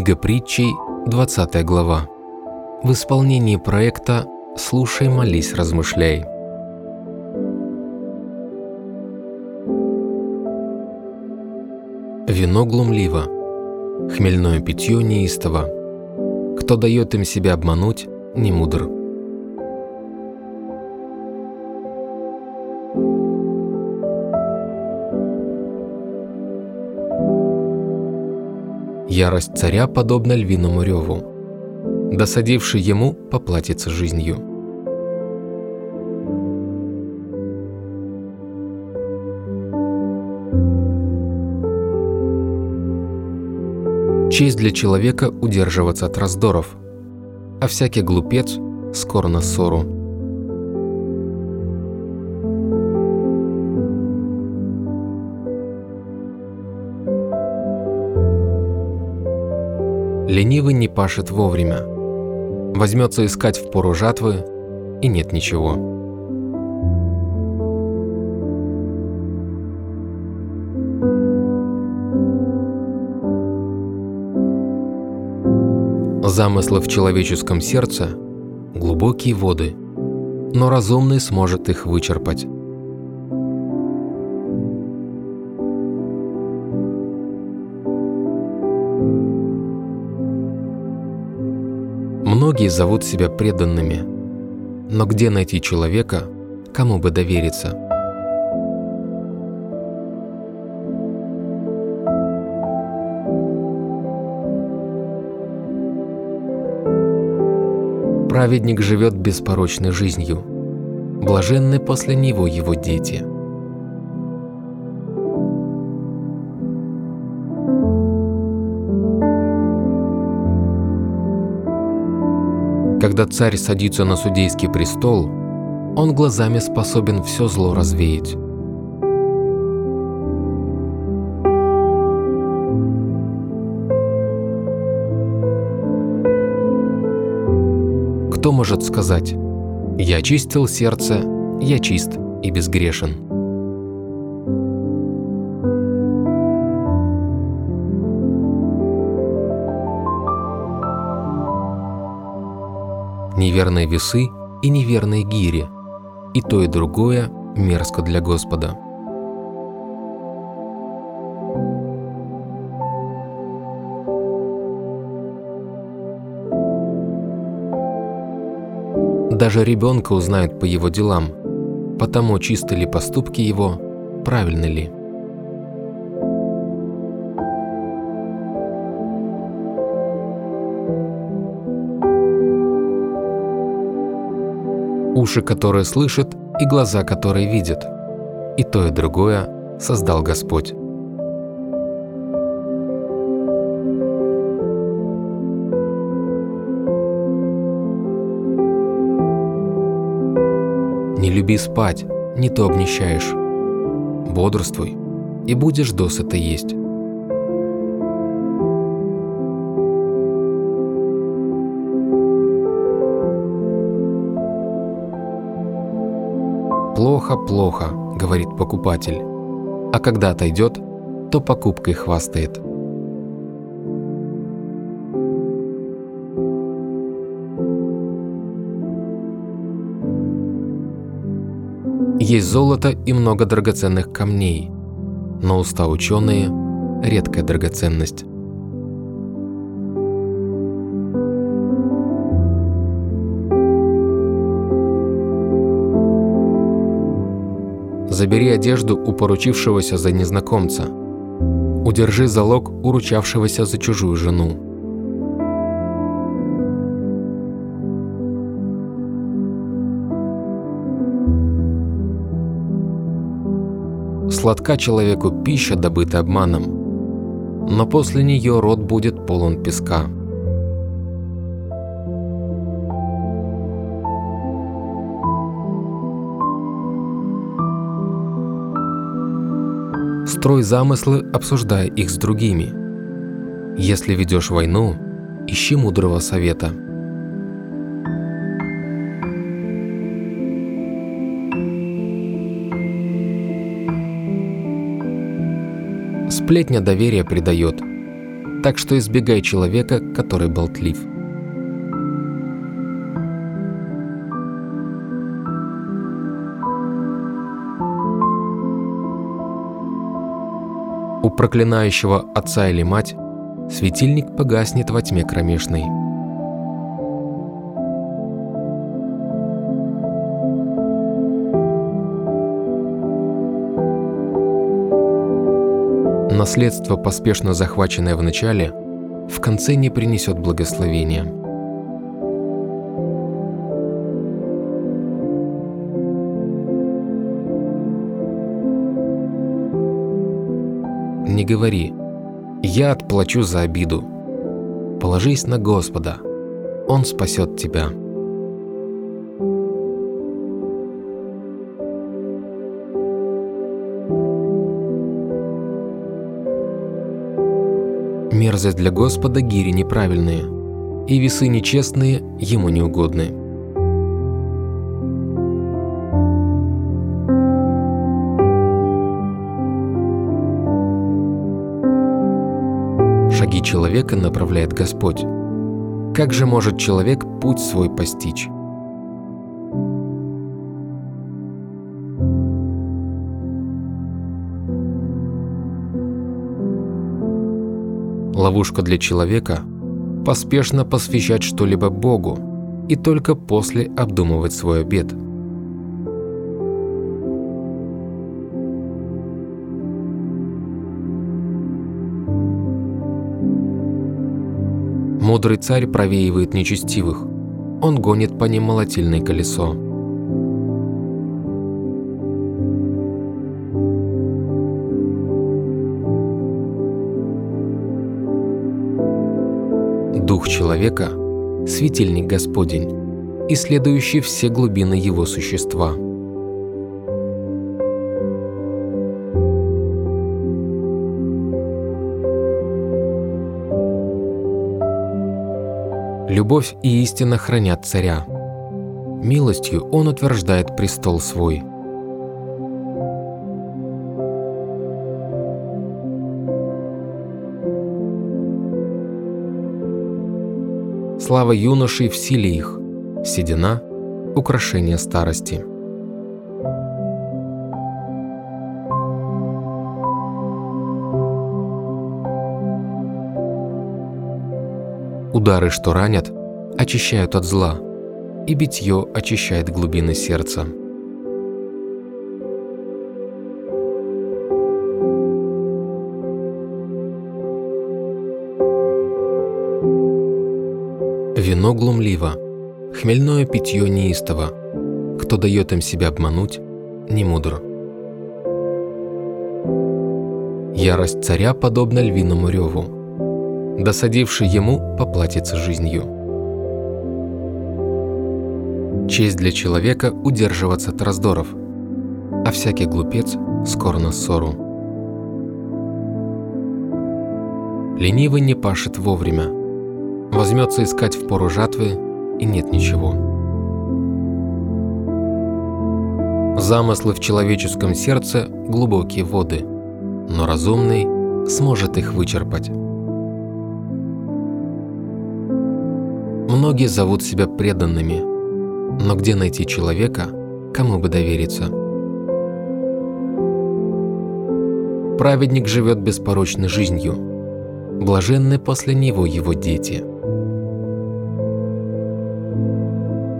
Книга притчей, 20 глава. В исполнении проекта «Слушай, молись, размышляй». Вино глумливо, хмельное питье неистово. Кто дает им себя обмануть, не мудр. Ярость царя подобна львиному реву. Досадивший ему поплатится жизнью. Честь для человека удерживаться от раздоров, а всякий глупец скоро на ссору. Ленивый не пашет вовремя. Возьмется искать в пору жатвы, и нет ничего. Замыслы в человеческом сердце – глубокие воды, но разумный сможет их вычерпать. Многие зовут себя преданными, но где найти человека, кому бы довериться? Праведник живет беспорочной жизнью, блаженны после него его дети – Когда царь садится на судейский престол, он глазами способен все зло развеять. Кто может сказать «Я очистил сердце, я чист и безгрешен»? Неверные весы и неверные гири. И то, и другое мерзко для Господа. Даже ребенка узнают по его делам, потому чисты ли поступки его, правильны ли. Уши, которые слышат, и глаза, которые видят. И то, и другое создал Господь. Не люби спать, не то обнищаешь. Бодрствуй, и будешь досыта есть. «Плохо, плохо», – говорит покупатель. А когда отойдет, то покупкой хвастает. Есть золото и много драгоценных камней, но уста ученые – редкая драгоценность. Забери одежду у поручившегося за незнакомца. Удержи залог уручавшегося за чужую жену. Сладка человеку пища, добыта обманом, но после нее рот будет полон песка. Строй замыслы, обсуждая их с другими. Если ведешь войну, ищи мудрого совета. Сплетня доверия придает, так что избегай человека, который болтлив. У проклинающего отца или мать светильник погаснет во тьме кромешной. Наследство, поспешно захваченное в начале, в конце не принесет благословения. Говори «Я отплачу за обиду». Положись на Господа, Он спасет тебя. Мерзость для Господа гири неправильные, и весы нечестные ему неугодны. Шаги человека направляет Господь. Как же может человек путь свой постичь? Ловушка для человека – поспешно посвящать что-либо Богу и только после обдумывать свой обед. Мудрый царь провеивает нечестивых, он гонит по ним молотильное колесо. Дух человека – светильник Господень, исследующий все глубины его существа. Любовь и истина хранят царя. Милостью он утверждает престол свой – слава юношей в силе их, седина – украшение старости. Удары, что ранят, очищают от зла, и битье очищает глубины сердца. Вино глумливо, хмельное питье неистово. Кто дает им себя обмануть, не мудр. Ярость царя подобна львиному реву. Досадивший ему поплатится жизнью. Честь для человека удерживаться от раздоров, а всякий глупец скоро на ссору. Ленивый не пашет вовремя, возьмется искать в пору жатвы, и нет ничего. Замыслы в человеческом сердце – глубокие воды, но разумный сможет их вычерпать. Многие зовут себя преданными, но где найти человека, кому бы довериться? Праведник живет беспорочной жизнью, блаженны после него его дети –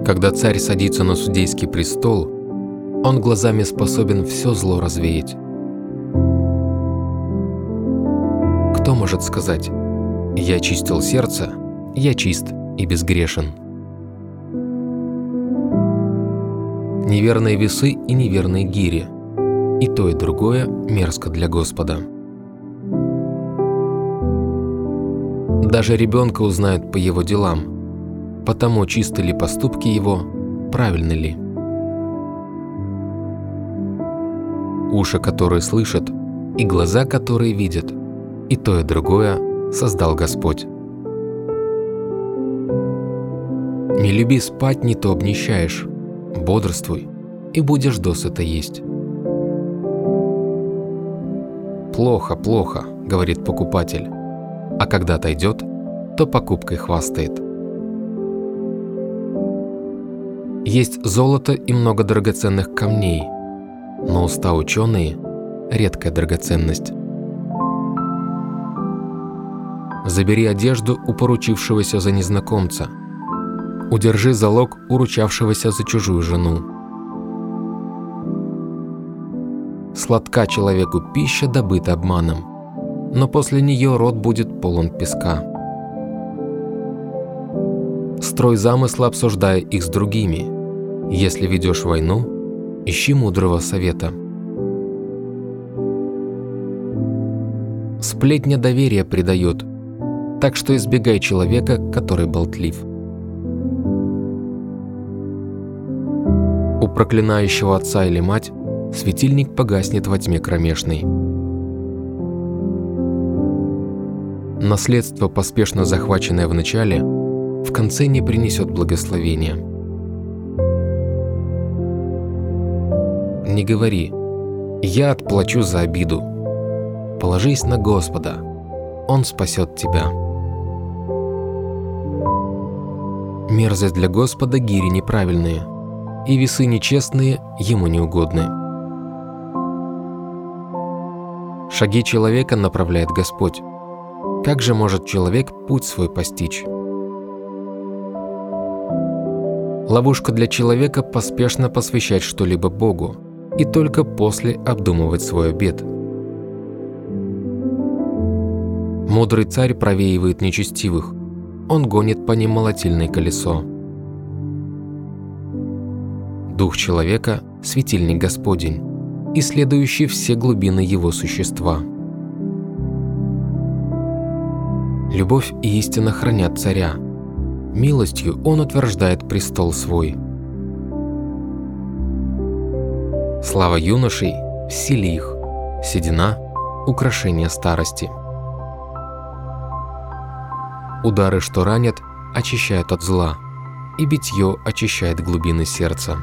Когда царь садится на судейский престол, он глазами способен все зло развеять. Кто может сказать «Я чистил сердце, я чист и безгрешен»? Неверные весы и неверные гири. И то, и другое мерзко для Господа. Даже ребенка узнают по его делам – потому чисты ли поступки его, правильны ли. Уши, которые слышат, и глаза, которые видят, и то и другое создал Господь. Не люби спать, не то обнищаешь, бодрствуй, и будешь досыта есть. «Плохо, плохо», — говорит покупатель. а когда отойдет, то покупкой хвастает. Есть золото и много драгоценных камней, но уста ученые – редкая драгоценность. Забери одежду у поручившегося за незнакомца. Удержи залог уручавшегося за чужую жену. Сладка человеку пища добыта обманом, но после нее рот будет полон песка. Строй замыслы, обсуждая их с другими. Если ведешь войну, ищи мудрого совета. Сплетня доверия придает, так что избегай человека, который болтлив. Проклинающего отца или мать светильник погаснет во тьме кромешной. Наследство, поспешно захваченное в начале, в конце не принесет благословения. Не говори «я отплачу за обиду». Положись на Господа, Он спасет тебя. Мерзость для Господа гири неправильные, и весы нечестные Ему неугодны. Шаги человека направляет Господь. Как же может человек путь свой постичь? Ловушка для человека поспешно посвящать что-либо Богу и только после обдумывать свой обед. Мудрый царь провеивает нечестивых, он гонит по ним молотильное колесо. Дух человека – светильник Господень, исследующий все глубины его существа. Любовь и истина хранят царя. Милостью он утверждает престол свой. Слава юношей – в силе их, седина – украшение старости. Удары, что ранят, очищают от зла, и битье очищает глубины сердца.